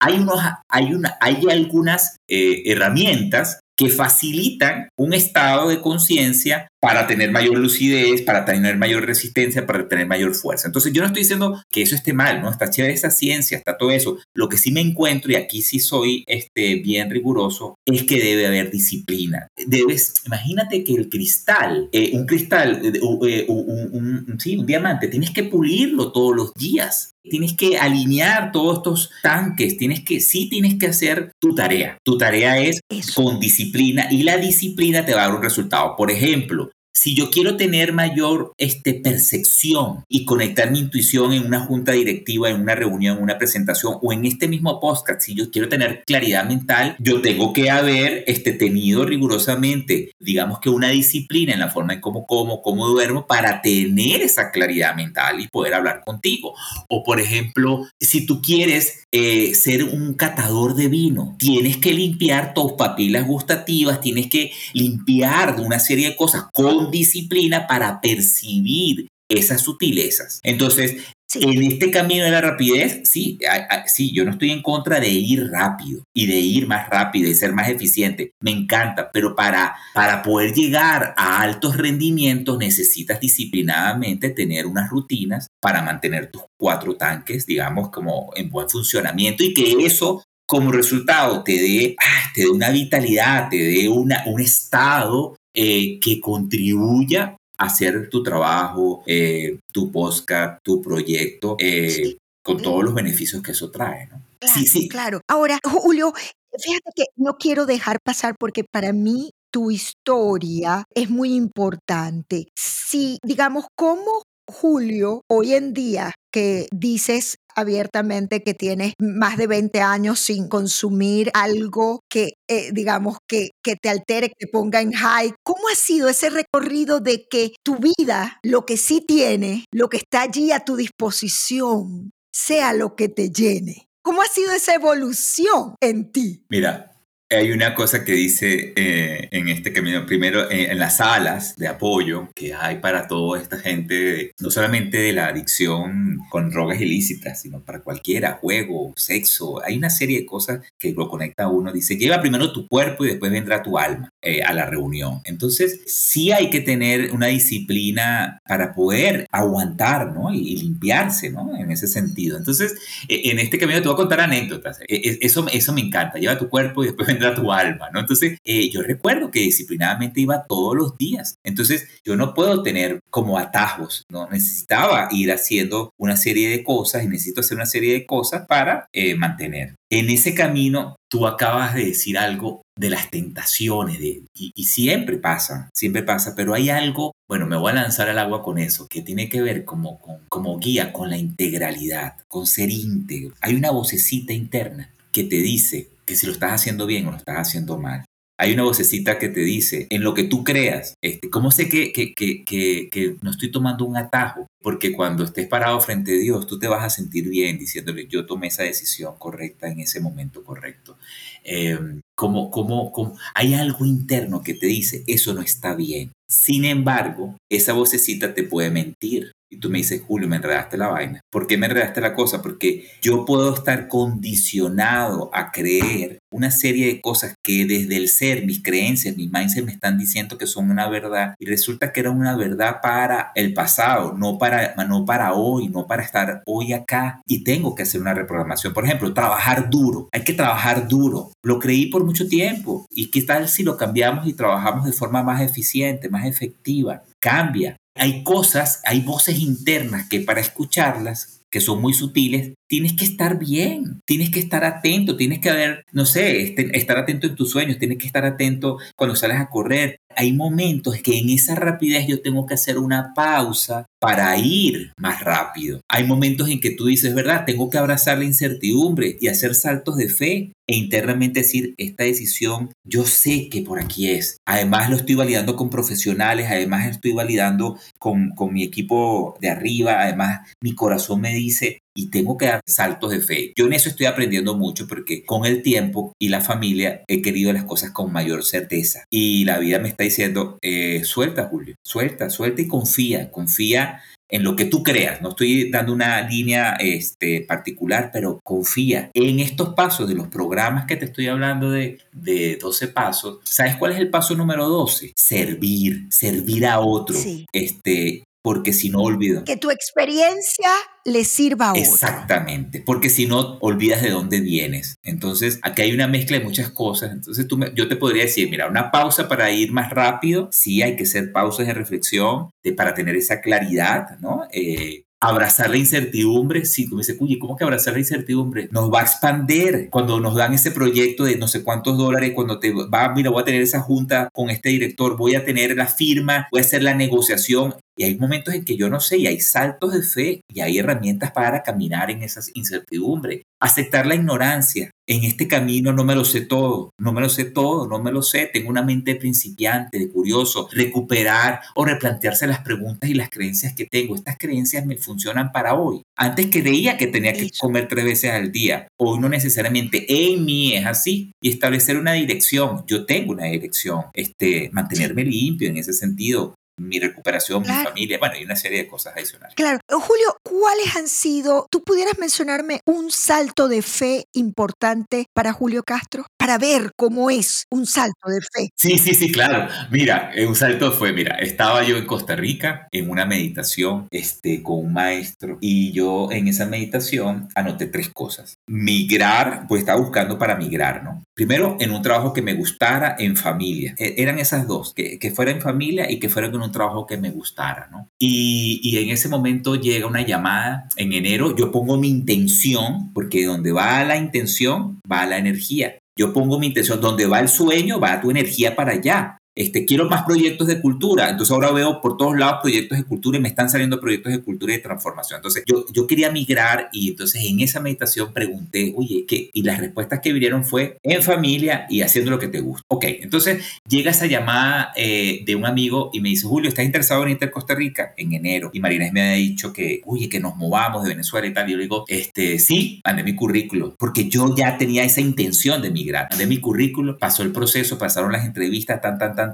hay, unos, hay, una, hay algunas eh, herramientas que facilitan un estado de conciencia para tener mayor lucidez, para tener mayor resistencia, para tener mayor fuerza. Entonces yo no estoy diciendo que eso esté mal, ¿no? Está chévere esa ciencia, está todo eso. Lo que sí me encuentro, y aquí sí soy este, bien riguroso, es que debe haber disciplina. Debes, imagínate que el cristal, eh, un cristal, eh, eh, un, sí, un diamante, tienes que pulirlo todos los días tienes que alinear todos estos tanques, tienes que, sí tienes que hacer tu tarea. Tu tarea es con disciplina y la disciplina te va a dar un resultado. Por ejemplo, si yo quiero tener mayor este, percepción y conectar mi intuición en una junta directiva, en una reunión, en una presentación o en este mismo podcast, si yo quiero tener claridad mental, yo tengo que haber este, tenido rigurosamente, digamos que una disciplina en la forma en cómo como, cómo duermo para tener esa claridad mental y poder hablar contigo. O por ejemplo, si tú quieres eh, ser un catador de vino, tienes que limpiar tus papilas gustativas, tienes que limpiar de una serie de cosas con disciplina para percibir esas sutilezas. Entonces, en este camino de la rapidez, sí, sí, yo no estoy en contra de ir rápido y de ir más rápido y ser más eficiente. Me encanta, pero para, para poder llegar a altos rendimientos necesitas disciplinadamente tener unas rutinas para mantener tus cuatro tanques, digamos, como en buen funcionamiento y que eso como resultado te dé, ah, te dé una vitalidad, te dé una, un estado eh, que contribuya a hacer tu trabajo, eh, tu podcast, tu proyecto, eh, con todos los beneficios que eso trae, ¿no? sí, sí. Claro. Ahora, Julio, fíjate que no quiero dejar pasar porque para mí tu historia es muy importante. Si, digamos, cómo Julio, hoy en día que dices abiertamente que tienes más de 20 años sin consumir algo que, eh, digamos, que, que te altere, que te ponga en high. ¿Cómo ha sido ese recorrido de que tu vida, lo que sí tiene, lo que está allí a tu disposición, sea lo que te llene? ¿Cómo ha sido esa evolución en ti? Mira, hay una cosa que dice eh, en este camino, primero eh, en las salas de apoyo que hay para toda esta gente, no solamente de la adicción con drogas ilícitas, sino para cualquiera, juego, sexo, hay una serie de cosas que lo conecta a uno. Dice, lleva primero tu cuerpo y después vendrá tu alma eh, a la reunión. Entonces, sí hay que tener una disciplina para poder aguantar, ¿no? Y, limpiarse, ¿no? En ese sentido. Entonces, e, en este camino te voy a contar anécdotas. E, e, eso, eso me encanta. Lleva tu cuerpo y después a tu alma, ¿no? Entonces, eh, yo recuerdo que disciplinadamente iba todos los días. Entonces, yo no puedo tener como atajos, ¿no? Necesitaba ir haciendo una serie de cosas y necesito hacer una serie de cosas para eh, mantener. En ese camino, tú acabas de decir algo de las tentaciones, de, y, siempre pasa, siempre pasa, pero hay algo, bueno, me voy a lanzar al agua con eso, que tiene que ver como, como guía con la integralidad, con ser íntegro. Hay una vocecita interna que te dice, que si lo estás haciendo bien o lo estás haciendo mal. Hay una vocecita que te dice, en lo que tú creas, este, ¿cómo sé que, que, que, que, no estoy tomando un atajo? Porque cuando estés parado frente a Dios, tú te vas a sentir bien diciéndole, yo tomé esa decisión correcta en ese momento correcto. Eh, como, como, como, hay algo interno que te dice, eso no está bien. Sin embargo, esa vocecita te puede mentir. Y tú me dices, Julio, me enredaste la vaina. ¿Por qué me enredaste la cosa? Porque yo puedo estar condicionado a creer una serie de cosas que desde el ser, mis creencias, mis mindset me están diciendo que son una verdad y resulta que era una verdad para el pasado, no para, no para hoy, no para estar hoy acá y tengo que hacer una reprogramación. Por ejemplo, trabajar duro. Hay que trabajar duro. Lo creí por mucho tiempo y qué tal si lo cambiamos y trabajamos de forma más eficiente, más efectiva. Cambia hay cosas, hay voces internas que para escucharlas, que son muy sutiles, tienes que estar bien, tienes que estar atento, tienes que haber, no sé, este, estar atento en tus sueños, tienes que estar atento cuando sales a correr. Hay momentos que en esa rapidez yo tengo que hacer una pausa para ir más rápido. Hay momentos en que tú dices, ¿verdad? Tengo que abrazar la incertidumbre y hacer saltos de fe e internamente decir, esta decisión yo sé que por aquí es. Además lo estoy validando con profesionales, además estoy validando con, con mi equipo de arriba, además mi corazón me dice, y tengo que dar saltos de fe. Yo en eso estoy aprendiendo mucho porque con el tiempo y la familia he querido las cosas con mayor certeza. Y la vida me está diciendo, eh, suelta Julio, suelta, suelta y confía, confía en lo que tú creas. No estoy dando una línea este, particular, pero confía en estos pasos de los programas que te estoy hablando de, de 12 pasos. ¿Sabes cuál es el paso número 12? Servir, servir a otro. Este, porque si no olvido. Que tu experiencia le sirva a otro. Exactamente, porque si no olvidas de dónde vienes. Entonces, aquí hay una mezcla de muchas cosas. Entonces, tú yo te podría decir, mira, una pausa para ir más rápido. Sí, hay que hacer pausas de reflexión de, para tener esa claridad, ¿no? Eh, abrazar la incertidumbre, sí, como dice, oye, ¿cómo que abrazar la incertidumbre? Nos va a expander cuando nos dan ese proyecto de no sé cuántos dólares, cuando te va, mira, voy a tener esa junta con este director, voy a tener la firma, voy a hacer la negociación. Y hay momentos en que yo no sé, y hay saltos de fe, y hay herramientas para caminar en esas incertidumbres. Aceptar la ignorancia. En este camino no me lo sé todo, no me lo sé todo, no me lo sé. Tengo una mente principiante, de curioso. Recuperar o replantearse las preguntas y las creencias que tengo. Estas creencias me funcionan para hoy. Antes creía que tenía que comer tres veces al día. Hoy no necesariamente. En mí es así. Y establecer una dirección. Yo tengo una dirección. Este, mantenerme limpio en ese sentido mi recuperación, mi familia, bueno, y una serie de cosas adicionales. Claro. Julio, ¿cuáles han sido, tú pudieras mencionarme un salto de fe importante para Julio Castro? Para ver cómo es un salto de fe. Sí, sí, sí, claro. Mira, eh, un salto fue, mira, estaba yo en Costa Rica en una meditación este, con un maestro y yo en esa meditación anoté tres cosas. Migrar, pues estaba buscando para migrar, ¿no? Primero, en un trabajo que me gustara en familia. E, eran esas dos, que, que fuera en familia y que fuera con un trabajo que me gustara, ¿no? Y, y, en ese momento llega una llamada en enero, yo pongo mi intención, porque donde va la intención, va la energía. Yo pongo mi intención, donde va el sueño, va tu energía para allá. Este, quiero más proyectos de cultura. Entonces ahora veo por todos lados proyectos de cultura y me están saliendo proyectos de cultura y de transformación. Entonces yo, yo quería migrar y entonces en esa meditación pregunté, oye, ¿qué? Y las respuestas que vinieron fue en familia y haciendo lo que te gusta. Ok, entonces llega esa llamada eh, de un amigo y me dice, Julio, ¿estás interesado en irte a Costa Rica? En enero. Y Marina me había dicho que, oye, que nos movamos de Venezuela y tal. Y yo le digo, este, sí, mandé mi currículo, porque yo ya tenía esa intención de migrar. Mandé mi currículo, pasó el proceso, pasaron las entrevistas, tan, tan, tan,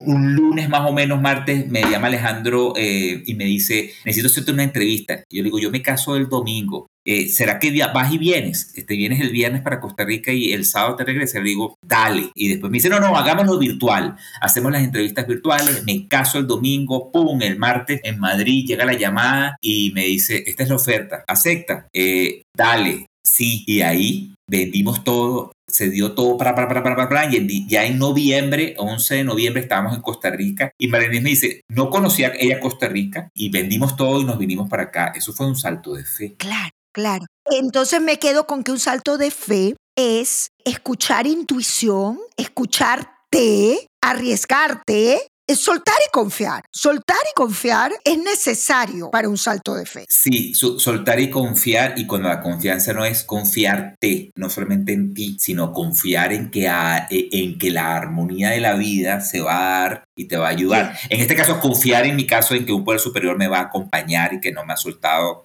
un lunes más o menos, martes, me llama Alejandro eh, y me dice, necesito hacerte una entrevista. Yo le digo, yo me caso el domingo. Eh, ¿Será que vas y vienes? Este, vienes el viernes para Costa Rica y el sábado te regresas. Le digo, dale. Y después me dice, no, no, hagámoslo virtual. Hacemos las entrevistas virtuales, me caso el domingo, pum, el martes en Madrid llega la llamada y me dice, esta es la oferta, acepta, eh, dale. Sí, y ahí vendimos todo, se dio todo para, para, para, para, para, y ya en noviembre, 11 de noviembre, estábamos en Costa Rica y María me dice, no conocía ella Costa Rica y vendimos todo y nos vinimos para acá. Eso fue un salto de fe. Claro, claro. Entonces me quedo con que un salto de fe es escuchar intuición, escucharte, arriesgarte soltar y confiar. Soltar y confiar es necesario para un salto de fe. Sí, soltar y confiar, y cuando la confianza no es confiarte, no solamente en ti, sino confiar en que, e, en que la armonía de la vida se va a dar y te va a ayudar. En este caso, confiar en mi caso en que un poder superior me va a acompañar y que no me ha soltado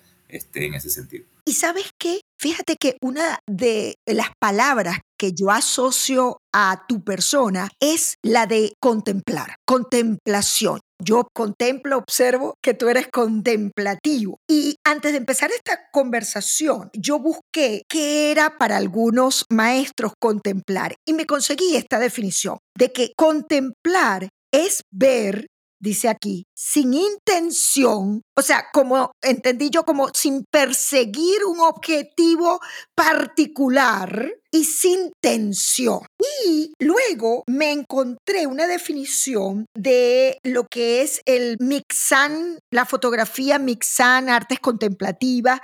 en ese sentido. Y sabes qué? Fíjate que una de las palabras que yo asocio a tu persona es la de contemplar, contemplación. Yo contemplo, observo que tú eres contemplativo. Y antes de empezar esta conversación, yo busqué qué era para algunos maestros contemplar y me conseguí esta definición de que contemplar es ver dice aquí, sin intención, o sea, como entendí yo, como sin perseguir un objetivo particular y sin tensión. Y luego me encontré una definición de lo que es el mixan, la fotografía mixan, artes contemplativas,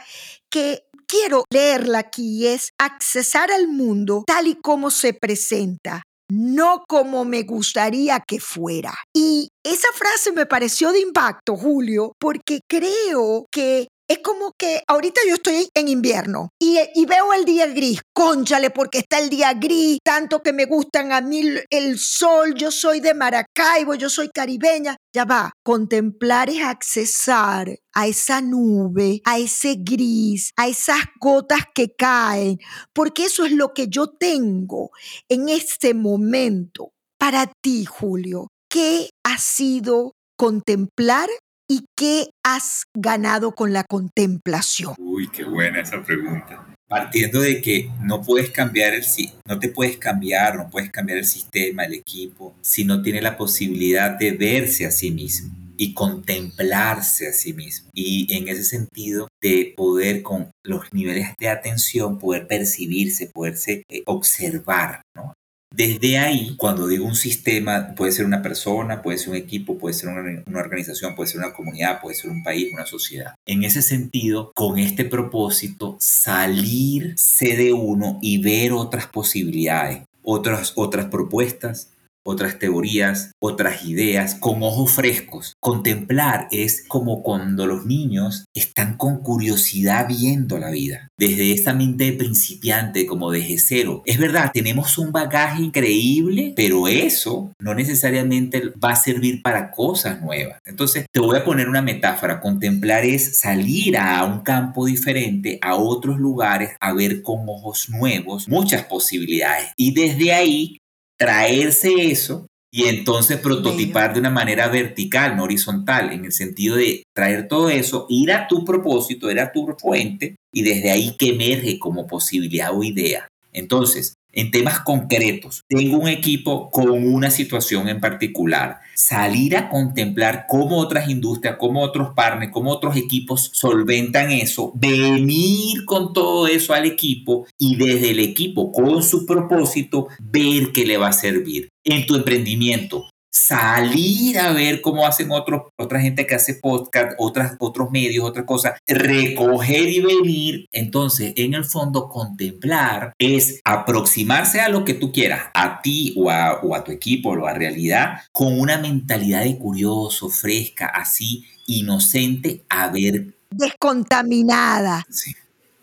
que quiero leerla aquí, es accesar al mundo tal y como se presenta, no como me gustaría que fuera. Y esa frase me pareció de impacto, Julio, porque creo que es como que ahorita yo estoy en invierno y, veo el día gris, conchale, porque está el día gris, tanto que me gustan a mí el sol, yo soy de Maracaibo, yo soy caribeña. Ya va, contemplar es accesar a esa nube, a ese gris, a esas gotas que caen, porque eso es lo que yo tengo en este momento. Para ti, Julio, ¿qué ha sido contemplar ¿Y qué has ganado con la contemplación? Uy, qué buena esa pregunta. Partiendo de que no puedes cambiar el no te puedes cambiar, no puedes cambiar el sistema, el equipo, si no tiene la posibilidad de verse a sí mismo y contemplarse a sí mismo. Y en ese sentido, de poder con los niveles de atención, poder percibirse, poderse eh, observar, ¿no? Desde ahí, cuando digo un sistema, puede ser una persona, puede ser un equipo, puede ser una, organización, puede ser una comunidad, puede ser un país, una sociedad. En ese sentido, con este propósito, salirse de uno y ver otras posibilidades, otras, otras propuestas, otras teorías, otras ideas, con ojos frescos. Contemplar es como cuando los niños están con curiosidad viendo la vida, desde esa mente principiante, como desde cero. Es verdad, tenemos un bagaje increíble, pero eso no necesariamente va a servir para cosas nuevas. Entonces, te voy a poner una metáfora. Contemplar es salir a un campo diferente, a otros lugares, a ver con ojos nuevos muchas posibilidades. Y desde ahí traerse eso y entonces prototipar de una manera vertical, no horizontal, en el sentido de traer todo eso, ir a tu propósito, ir a tu fuente y desde ahí que emerge como posibilidad o idea. Entonces, en temas concretos, tengo un equipo con una situación en particular, salir a contemplar cómo otras industrias, cómo otros partners, cómo otros equipos solventan eso, venir con todo eso al equipo y desde el equipo con su propósito ver qué le va a servir en tu emprendimiento. Salir a ver cómo hacen otros, otra gente que hace podcast, otras, otros medios, otras cosas, recoger y venir. Entonces, en el fondo, contemplar es aproximarse a lo que tú quieras, a ti o a, o a tu equipo o a realidad, con una mentalidad de curioso, fresca, así, inocente, a ver. Descontaminada. Sí.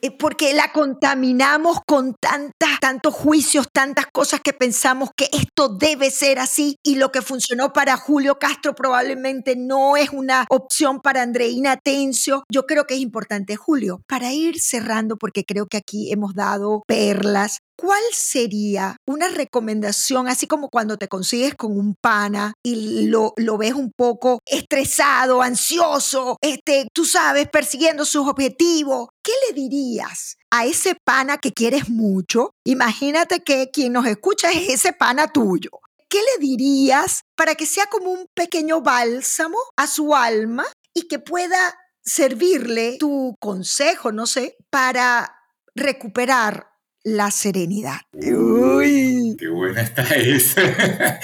Eh, porque la contaminamos con tantas, tantos juicios, tantas cosas que pensamos que esto debe ser así y lo que funcionó para Julio Castro probablemente no es una opción para Andreina Tencio. Yo creo que es importante, Julio, para ir cerrando, porque creo que aquí hemos dado perlas ¿Cuál sería una recomendación, así como cuando te consigues con un pana y lo, lo, ves un poco estresado, ansioso, este, tú sabes, persiguiendo sus objetivos? ¿Qué le dirías a ese pana que quieres mucho? Imagínate que quien nos escucha es ese pana tuyo. ¿Qué le dirías para que sea como un pequeño bálsamo a su alma y que pueda servirle tu consejo, no sé, para recuperar la serenidad. Uy, qué buena está esa.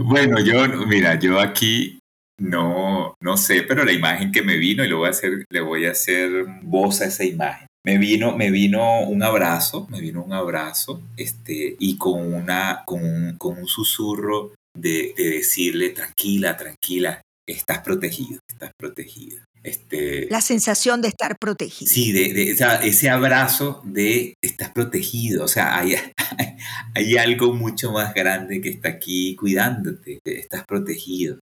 bueno, yo, mira, yo aquí no, no sé, pero la imagen que me vino y le voy a hacer, le voy a hacer voz a esa imagen. Me vino, me vino un abrazo, me vino un abrazo, este, y con una, con un, con un susurro de, de decirle tranquila, tranquila, estás protegido, estás protegida. Este, la sensación de estar protegido. Sí, de, ese abrazo de estás protegido. O sea, hay, hay, algo mucho más grande que está aquí cuidándote. Estás protegido.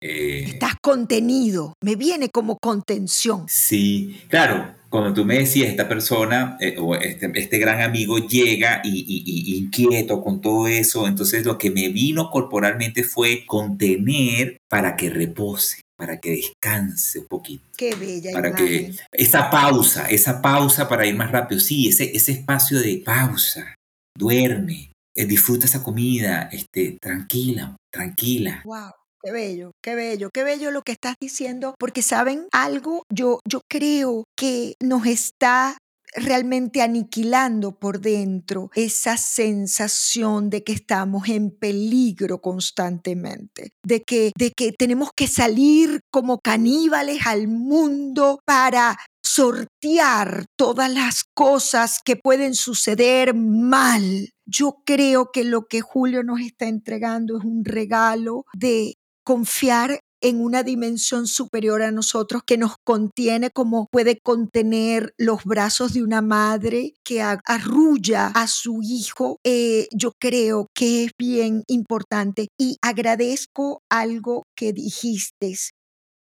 Eh, estás contenido. Me viene como contención. Sí, claro. Cuando tú me decías, esta persona eh, o este, este, gran amigo llega y, inquieto con todo eso, entonces lo que me vino corporalmente fue contener para que repose para que descanse un poquito. Qué bella. Para que esa pausa, esa pausa para ir más rápido. Sí, ese, ese espacio de pausa. Duerme, eh, disfruta esa comida, este, tranquila, tranquila. Wow. Qué bello, qué bello, qué bello lo que estás diciendo, porque saben algo, yo, yo creo que nos está realmente aniquilando por dentro esa sensación de que estamos en peligro constantemente, de que, de que tenemos que salir como caníbales al mundo para sortear todas las cosas que pueden suceder mal. Yo creo que lo que Julio nos está entregando es un regalo de confiar en una dimensión superior a nosotros que nos contiene como puede contener los brazos de una madre que arrulla a su hijo. Eh, yo creo que es bien importante y agradezco algo que dijiste.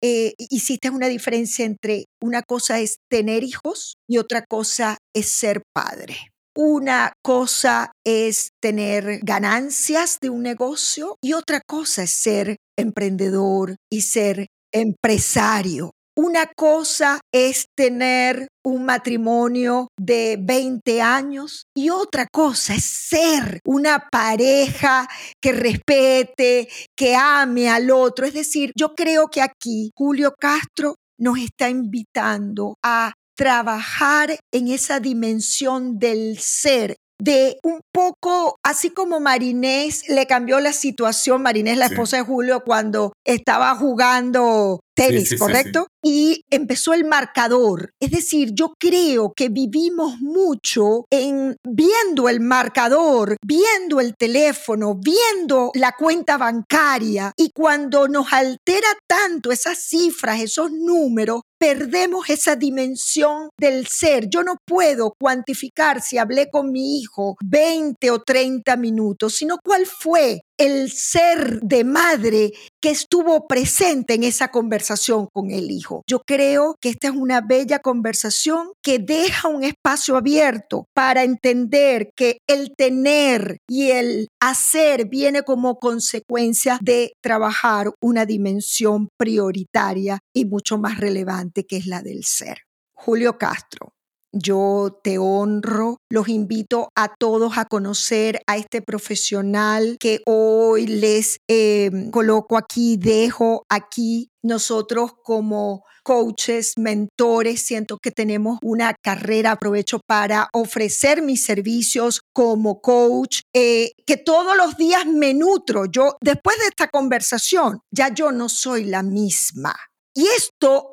Eh, hiciste una diferencia entre una cosa es tener hijos y otra cosa es ser padre. Una cosa es tener ganancias de un negocio y otra cosa es ser emprendedor y ser empresario. Una cosa es tener un matrimonio de 20 años y otra cosa es ser una pareja que respete, que ame al otro. Es decir, yo creo que aquí Julio Castro nos está invitando a trabajar en esa dimensión del ser de un poco, así como Marinés le cambió la situación, Marinés, la esposa de Julio, cuando estaba jugando tenis, ¿correcto? y empezó el marcador. Es decir, yo creo que vivimos mucho en viendo el marcador, viendo el teléfono, viendo la cuenta bancaria y cuando nos altera tanto esas cifras, esos números, perdemos esa dimensión del ser. Yo no puedo cuantificar si hablé con mi hijo 20 o 30 minutos, sino cuál fue el ser de madre que estuvo presente en esa conversación con el hijo. Yo creo que esta es una bella conversación que deja un espacio abierto para entender que el tener y el hacer viene como consecuencia de trabajar una dimensión prioritaria y mucho más relevante que es la del ser. Julio Castro, yo te honro. Los invito a todos a conocer a este profesional que hoy les eh, coloco aquí, dejo aquí. Nosotros como coaches, mentores, siento que tenemos una carrera, aprovecho para ofrecer mis servicios como coach, eh, que todos los días me nutro. Yo, después de esta conversación, ya yo no soy la misma. Y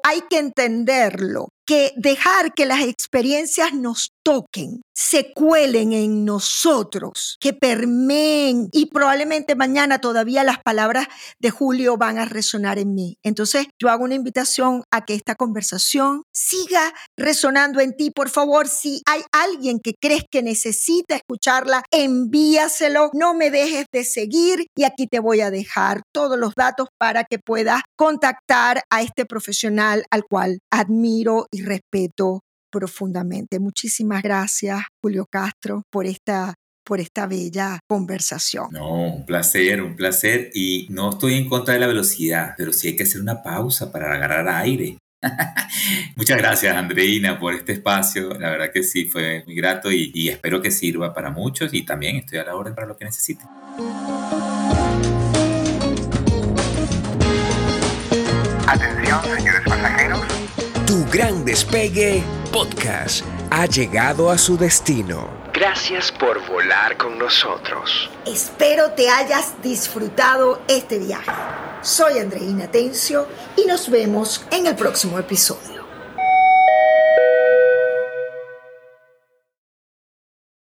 hay que entenderlo que dejar que las experiencias nos toquen, se cuelen en nosotros, que permeen y probablemente mañana todavía las palabras de Julio van a resonar en mí. Entonces yo hago una invitación a que esta conversación siga resonando en ti. Por favor, si hay alguien que crees que necesita escucharla, envíaselo, no me dejes de seguir y aquí te voy a dejar todos los datos para que puedas contactar a este profesional al cual admiro y respeto profundamente. Muchísimas gracias, Julio Castro, por esta por esta bella conversación. No, un placer, un placer. Y no estoy en contra de la velocidad, pero sí hay que hacer una pausa para agarrar aire. Muchas gracias, Andreina, por este espacio. La verdad que sí, fue muy grato y, y espero que sirva para muchos y también estoy a la orden para lo que necesiten. Tu gran despegue podcast ha llegado a su destino. Gracias por volar con nosotros. Espero te hayas disfrutado este viaje. Soy Andreina Tencio y nos vemos en el próximo episodio.